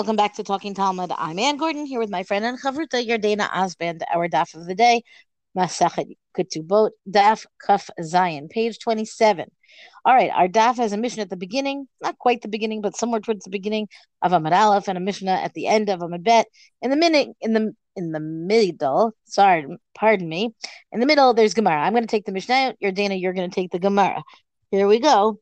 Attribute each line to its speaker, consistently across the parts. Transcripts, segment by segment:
Speaker 1: welcome back to Talking Talmud. I'm Anne Gordon here with my friend and chavruta Yardena Osband. Our daf of the day, Masachet Ketubot, daf Kaf Zayin, page 27. All right, our daf has a mishnah at the beginning, not quite the beginning, but somewhere towards the beginning of Amud Aleph, and a mishnah at the end of Amud Bet. In the minute, in the in the middle, sorry, pardon me, in the middle there's Gemara. I'm going to take the mishnah out. Yardena, you're going to take the Gemara. Here we go.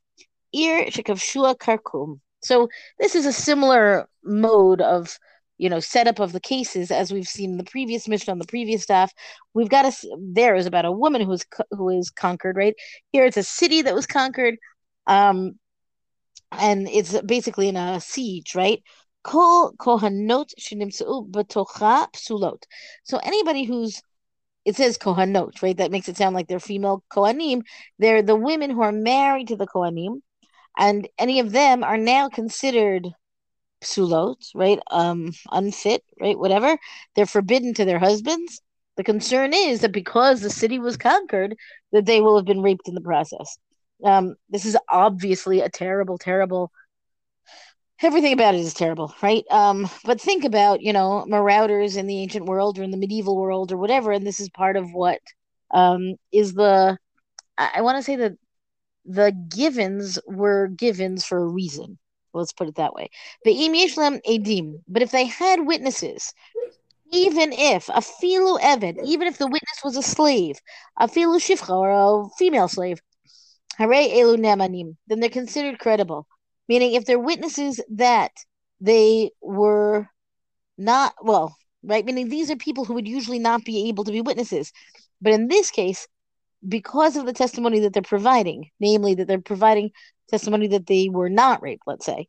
Speaker 1: Ir Shekavshua Karkum. So this is a similar mode of you know setup of the cases as we've seen in the previous mishnah on the previous daf. We've got a there is about a woman who is who is conquered right? Here it's a city that was conquered um and it's basically in a siege right? So anybody who's it says kohanot right? That makes it sound like they're female kohanim. They're the women who are married to the kohanim and any of them are now considered psulot, right? Um, unfit, right? Whatever. They're forbidden to their husbands. The concern is that because the city was conquered, that they will have been raped in the process. Um, this is obviously a terrible, terrible. Everything about it is terrible, right? Um, but think about you know marauders in the ancient world or in the medieval world or whatever, and this is part of what um, is the. I, I want to say that the givens were givens for a reason. Let's put it that way. But if they had witnesses, even if a filu eved, even if the witness was a slave, a filu shifcha or a female slave, then they're considered credible. Meaning, if they're witnesses that they were not well, right? Meaning these are people who would usually not be able to be witnesses, but in this case, because of the testimony that they're providing, namely that they're providing testimony that they were not raped, let's say,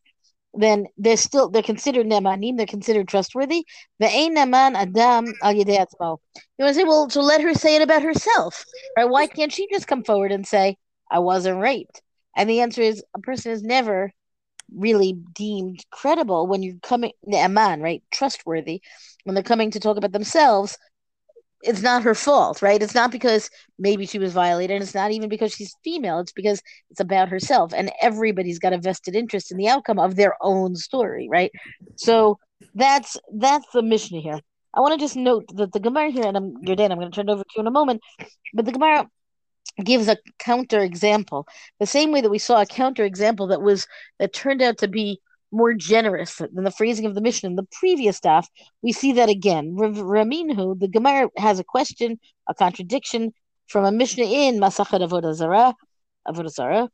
Speaker 1: then they're still they're considered nemanim, they're considered trustworthy. The neman adam You want to say, well, so let her say it about herself, right? Why can't she just come forward and say, "I wasn't raped"? And the answer is, a person is never really deemed credible when you're coming ne'aman, right? Trustworthy when they're coming to talk about themselves it's not her fault, right? It's not because maybe she was violated. It's not even because she's female. It's because it's about herself. And everybody's got a vested interest in the outcome of their own story, right? So that's that's the mishnah here. I want to just note that the Gemara here, and I'm Yardena, I'm going to turn it over to you in a moment, but the Gemara gives a counter example, the same way that we saw a counter example that was that turned out to be more generous than the phrasing of the mishnah in the previous daf. We see that again. Raminhu, the Gemara has a question, a contradiction from a Mishnah in Masachet Avodah Zarah, Avodah Zarah.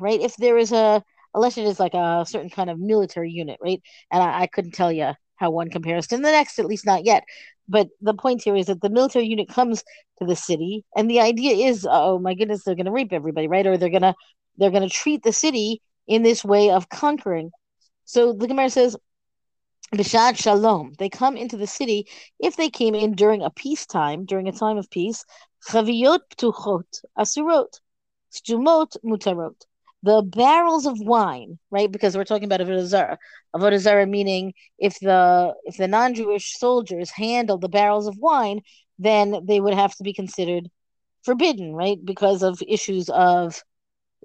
Speaker 1: Right? If there is a, a leshet is like a certain kind of military unit, right? And I, I couldn't tell you how one compares to the next, at least not yet. But the point here is that the military unit comes to the city, and the idea is, oh my goodness, they're going to rape everybody, right? Or they're going to they're going to treat the city in this way of conquering. So the Gemara says, Bishad Shalom. They come into the city if they came in during a peacetime, during a time of peace. Chaviyot ptuchot asurot, stumot mutarot. The barrels of wine, right? Because we're talking about avodah zarah. Avodah zarah meaning if the if the non-Jewish soldiers handle the barrels of wine, then they would have to be considered forbidden, right? Because of issues of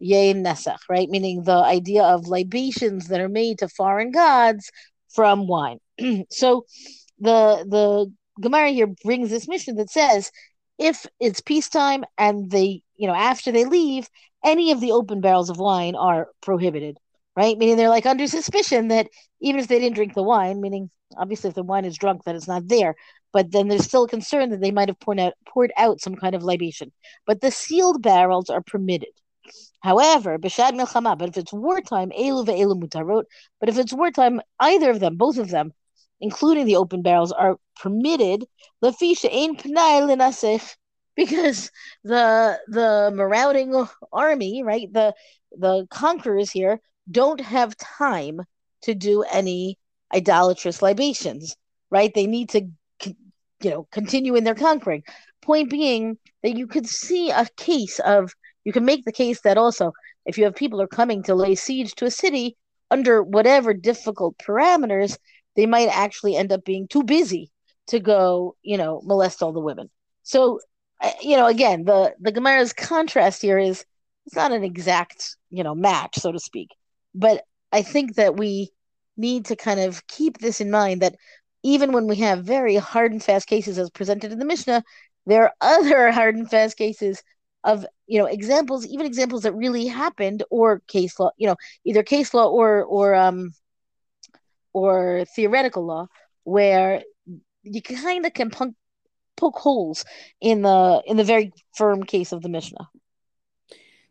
Speaker 1: Yein Nesach, right? Meaning the idea of libations that are made to foreign gods from wine. so the the Gemara here brings this mishnah that says if it's peacetime and they, you know, after they leave, any of the open barrels of wine are prohibited, right? Meaning they're like under suspicion that even if they didn't drink the wine, meaning obviously if the wine is drunk, that it's not there, but then there's still a concern that they might have poured out poured out some kind of libation. But the sealed barrels are permitted. However, b'shad milchama, but if it's wartime, elu ve'elu mutarot. But if it's wartime, either of them, both of them, including the open barrels, are permitted. Lefisha ein pnai linasech, because the the marauding army, right, the the conquerors here don't have time to do any idolatrous libations, right? They need to, you know, continue in their conquering. Point being that you could see a case of you can make the case that also if you have people are coming to lay siege to a city under whatever difficult parameters, they might actually end up being too busy to go, you know, molest all the women. So, you know, again, the the Gemara's contrast here is it's not an exact, you know, match, so to speak. But I think that we need to kind of keep this in mind that even when we have very hard and fast cases as presented in the Mishnah, there are other hard and fast cases of you know examples, even examples that really happened, or case law, you know, either case law or or um or theoretical law, where you kind of can punk, poke holes in the in the very firm case of the Mishnah.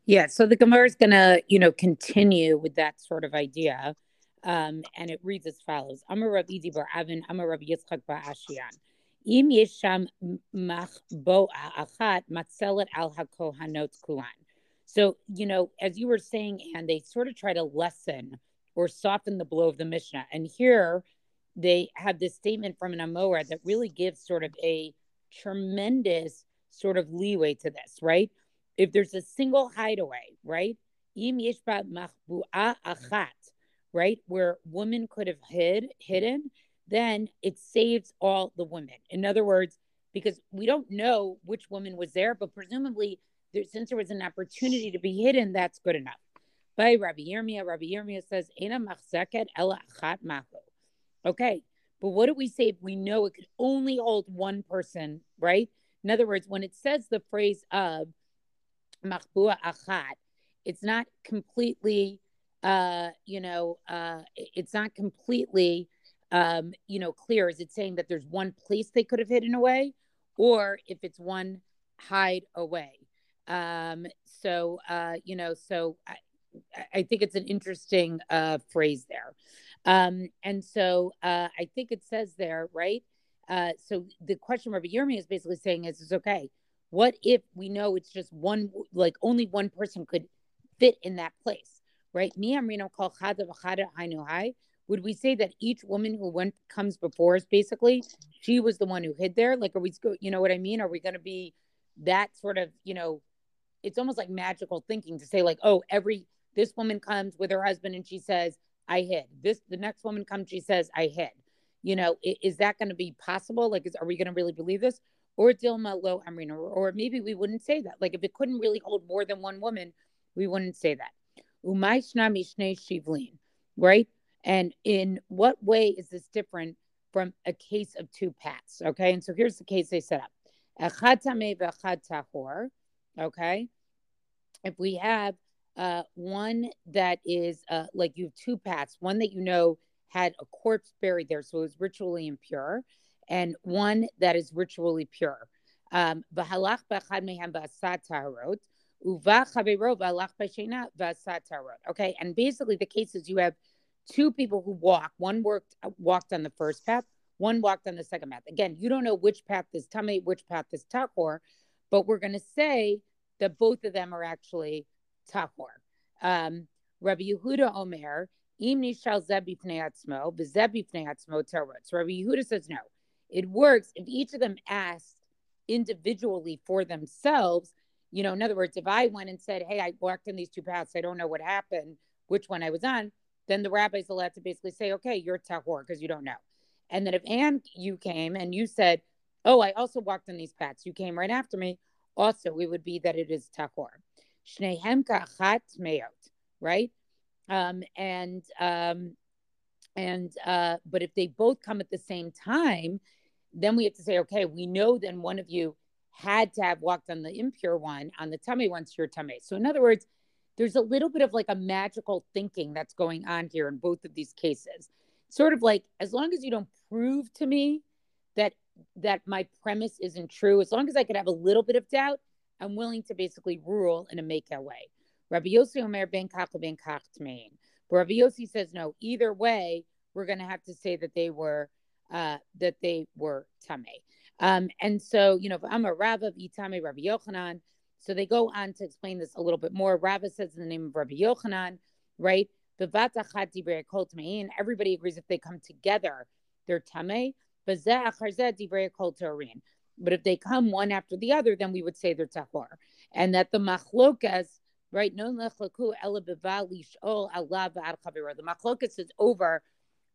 Speaker 2: Yeah, so the Gemara is going to, you know, continue with that sort of idea. Um, and it reads as follows: Amar Rav Idi bar Avin, Amar Rav Yitzchak bar Ashiyan. Im yesham machboa achat matzelet al hakohanot kulan. So, you know, as you were saying, and they sort of try to lessen or soften the blow of the Mishnah. And here they have this statement from an Amora that really gives sort of a tremendous sort of leeway to this, right? If there's a single hideaway, right? Im yeshba machbu'a achat, right, where women could have hid hidden, then it saves all the women. In other words, because we don't know which woman was there, but presumably, there, since there was an opportunity to be hidden, that's good enough. By Rabbi Yirmiyah, Rabbi Yirmiyah says, "Ena machzeket ela achat mahu." Okay, but what do we say if we know it could only hold one person, right? In other words, when it says the phrase of machbua achat, it's not completely uh, you know, uh, it's not completely, um, you know, clear. Is it saying that there's one place they could have hidden away, or if it's one hide away? Um, so, uh, you know, so I, I think it's an interesting uh, phrase there. Um, and so uh, I think it says there, right? Uh, so the question Rabbi Yirmi is basically saying is, is okay. What if we know it's just one, like only one person could fit in that place? right? Would we say that each woman who went comes before us, basically, she was the one who hid there? Like, are we, you know what I mean? Are we going to be that sort of, you know, it's almost like magical thinking to say, like, oh, every this woman comes with her husband and she says, I hid. This the next woman comes, she says, I hid. You know, is, is that going to be possible? Like, is, are we going to really believe this? Or Dilma Lo Amrina, or, or maybe we wouldn't say that. Like, if it couldn't really hold more than one woman, we wouldn't say that. umay Shivlin, right? And in what way is this different from a case of two pats? Okay. And so here's the case they set up. Okay. If we have uh, one that is uh, like you have two pats, one that you know had a corpse buried there, so it was ritually impure, and one that is ritually pure. Um, Okay, and basically the case is you have two people who walk. One worked walked on the first path, one walked on the second path. Again, you don't know which path is tummy, which path is Tahor, but we're going to say that both of them are actually Tahor. Um, Rabbi Yehuda Omer, Im shall zebi atzmo, v'zebi atzmo. So Rabbi Yehuda says no. It works if each of them asked individually for themselves you know, in other words, if I went and said, Hey, I walked in these two paths, I don't know what happened, which one I was on, then the rabbi's allowed to basically say, Okay, you're tahor because you don't know. And then if Anne, you came and you said, Oh, I also walked on these paths, you came right after me, also it would be that it is tahor. right? Um, and um, and uh, but if they both come at the same time, then we have to say, okay, we know then one of you had to have walked on the impure one, on the tummy one's your tummy. So, in other words, there's a little bit of like a magical thinking that's going on here in both of these cases. Sort of like, as long as you don't prove to me that that my premise isn't true, as long as I could have a little bit of doubt, I'm willing to basically rule in a makel way. Rabbi Yossi Omer ben Kach ben But Rabbi Yossi says no. Either way, we're going to have to say that they were uh, that they were tame. Um, and so, you know, if I'm a rabbi of Itame Rabbi Yochanan. So they go on to explain this a little bit more. Rava says in the name of Rabbi Yochanan, right? Everybody agrees if they come together, they're tame. But if they come one after the other, then we would say they're tahor. And that the machlokas, right? No The machlokas is over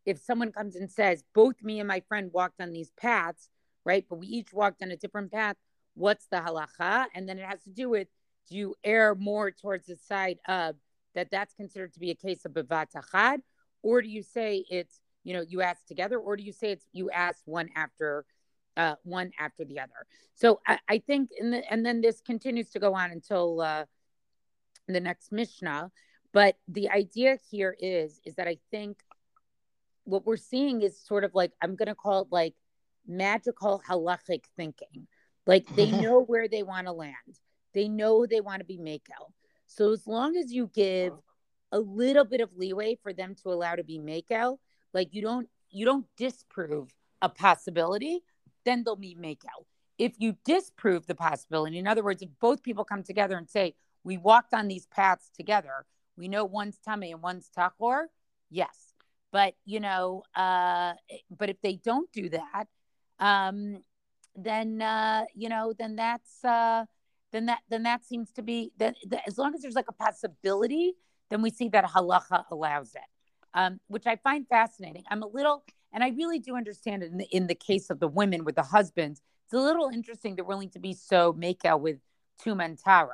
Speaker 2: if someone comes and says, both me and my friend walked on these paths, right? But we each walked on a different path. What's the halacha? And then it has to do with do you err more towards the side of that that's considered to be a case of bevat achad, or do you say it's you know you ask together, or do you say it's you ask one after uh, one after the other? So I, I think, the, and then this continues to go on until uh, the next Mishnah. But the idea here is is that I think what we're seeing is sort of like I'm going to call it like magical halachic thinking. Like they know where they want to land. They know they want to be makel. So as long as you give a little bit of leeway for them to allow to be makel, like you don't you don't disprove a possibility, then they'll be makel. If you disprove the possibility, in other words, if both people come together and say, we walked on these paths together, we know one's tummy and one's tachor, yes. But you know, uh, but if they don't do that, um, then uh, you know, then that's uh, then that then that seems to be that, that as long as there's like a possibility, then we see that halacha allows it, um, which I find fascinating. I'm a little, and I really do understand it in the, in the case of the women with the husbands. It's a little interesting they're willing to be so makel with tumantara,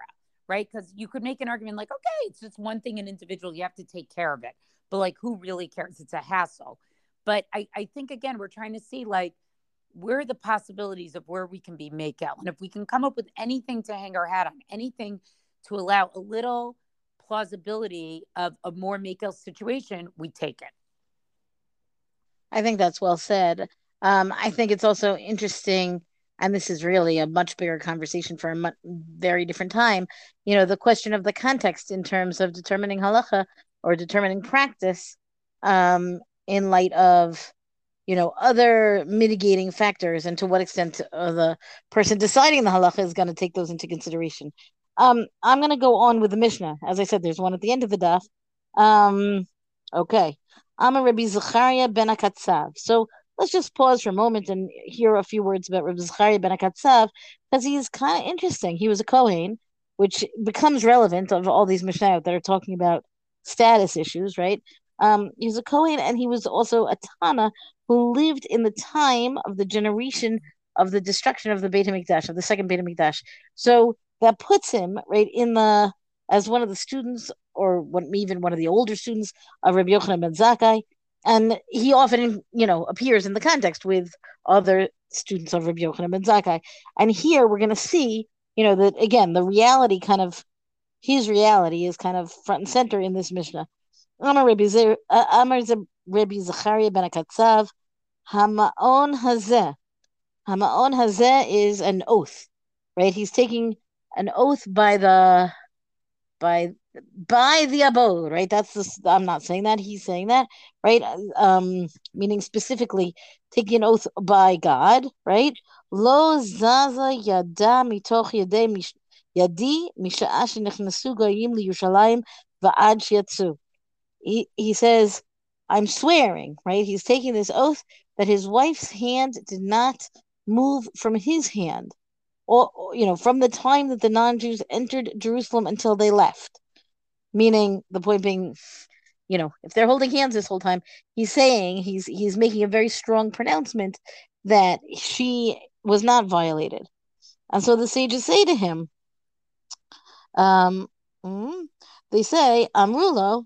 Speaker 2: right? Because you could make an argument like, okay, it's just one thing an individual, you have to take care of it, but like, who really cares? It's a hassle. But I, I think again, we're trying to see like where are the possibilities of where we can be makel. And if we can come up with anything to hang our hat on anything to allow a little plausibility of a more makel situation we take it.
Speaker 1: I think that's well said. Um, i think it's also interesting and this is really a much bigger conversation for a mu- very different time you know the question of the context in terms of determining halacha or determining practice um, in light of you know other mitigating factors and to what extent uh, the person deciding the halacha is going to take those into consideration. Um i'm going to go on with the mishnah. As i said there's one at the end of the daf. Um okay. I'm a rabbi zachariah ben akatsav so let's just pause for a moment and hear a few words about rabbi zachariah ben akatsav because he's kind of interesting. He was a kohen which becomes relevant of all these mishnah that are talking about status issues right? Um, he was a Kohen and he was also a Tana who lived in the time of the generation of the destruction of the Beit HaMikdash, of the second Beit HaMikdash. So that puts him right in the as one of the students, or one, even one of the older students of Rabbi Yochanan ben Zakkai, and he often, you know, appears in the context with other students of Rabbi Yochanan ben Zakkai. And here we're going to see, you know, that again the reality kind of his reality is kind of front and center in this Mishnah. Amar Rabbi uh, Rabbi Zachariah ben Akatsav, Hama'on Hazeh. Hama'on Hazeh is an oath, right? He's taking an oath by the by by the abode, right? That's the I'm not saying that, he's saying that, right? Um, meaning specifically taking an oath by God, right? Lo zaza yada mitoch yadi yadi misha'a shenechnasu goyim liyushalayim va'ad shiatzu. He, he says, I'm swearing, right? He's taking this oath that his wife's hand did not move from his hand, or, you know, from the time that the non-Jews entered Jerusalem until they left. Meaning, the point being, you know, if they're holding hands this whole time, he's saying he's he's making a very strong pronouncement that she was not violated. And so the sages say to him, um, mm, they say, Amrulo,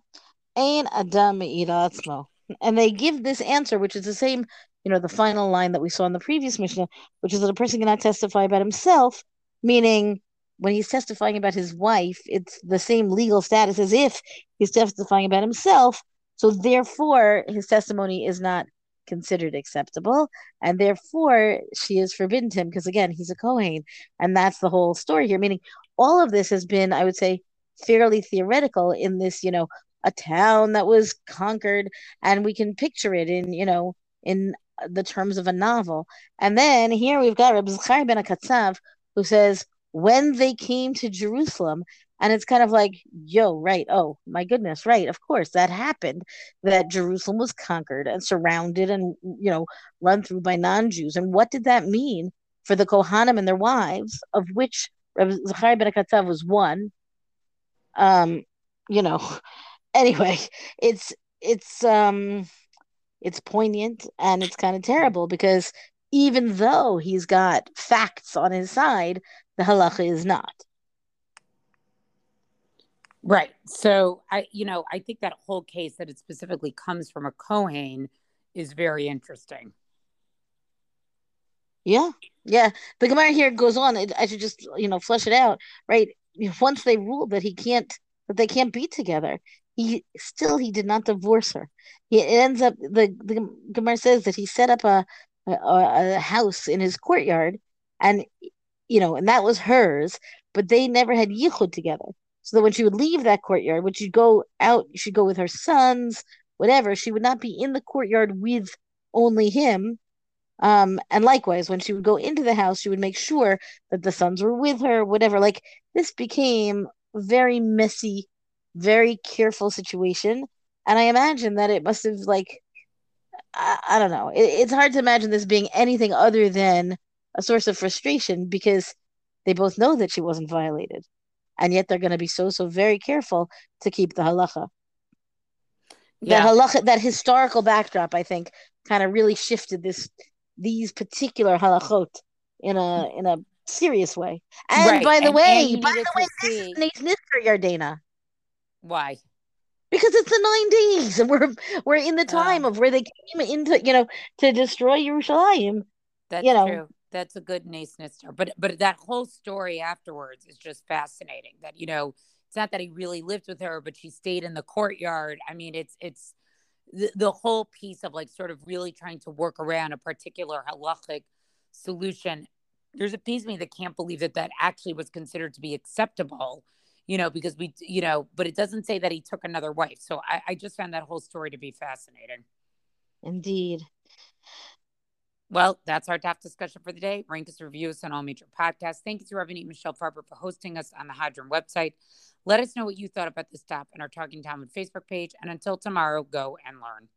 Speaker 1: And they give this answer, which is the same, you know, the final line that we saw in the previous Mishnah, which is that a person cannot testify about himself, meaning when he's testifying about his wife, it's the same legal status as if he's testifying about himself. So therefore, his testimony is not considered acceptable, and therefore she is forbidden to him because again, he's a Kohen, and that's the whole story here. Meaning, all of this has been, I would say, fairly theoretical in this, you know, a town that was conquered and we can picture it in you know in the terms of a novel. And then here we've got Rabbi Zachariah ben Akatsav who says when they came to Jerusalem and it's kind of like yo right oh my goodness right of course that happened that Jerusalem was conquered and surrounded and you know run through by non-Jews. And what did that mean for the Kohanim and their wives of which Rabbi Zachariah ben Akatsav was one? Um you know anyway, it's it's um it's poignant and it's kind of terrible because even though he's got facts on his side, the halacha is not.
Speaker 2: Right. So I, you know, I think that whole case that it specifically comes from a Kohen is very interesting.
Speaker 1: Yeah, yeah. The Gemara here goes on. I should just, you know, flesh it out, right? Once they ruled that he can't, that they can't be together, he still he did not divorce her. He ends up the the Gemara says that he set up a a, a house in his courtyard, and you know, and that was hers, but they never had yichud together. So that when she would leave that courtyard, when she'd go out, she'd go with her sons, whatever. She would not be in the courtyard with only him. Um, and likewise, when she would go into the house, she would make sure that the sons were with her, whatever. Like this became very messy, very careful situation. And I imagine that it must have like I, I don't know. It, it's hard to imagine this being anything other than a source of frustration because they both know that she wasn't violated and yet they're going to be so so very careful to keep the halacha. Yeah. That halacha, that historical backdrop, I think, kind of really shifted this these particular halachot in a in a serious way. And right. by the and, way, and by the way, this is Nister Yardena.
Speaker 2: Why?
Speaker 1: Because it's the 90s and we're we're in the time uh, of where they came into, you know, to destroy Yerushalayim.
Speaker 2: That's
Speaker 1: you know,
Speaker 2: true that's a good Naisnister. But but that whole story afterwards is just fascinating. That you know, it's not that he really lived with her, but she stayed in the courtyard. I mean, it's it's the, the whole piece of like sort of really trying to work around a particular halachic solution. There's a piece of me that can't believe that that actually was considered to be acceptable, you know, because we, you know, but it doesn't say that he took another wife. So I, I just found that whole story to be fascinating.
Speaker 1: Indeed.
Speaker 2: Well, that's our DAF discussion for the day. Rank us, review us on all major podcasts. Thank you to Rabbanit Michelle Farber for hosting us on the Hadran website. Let us know what you thought about this stop on our Talking Talmud Facebook page. And until tomorrow, go and learn.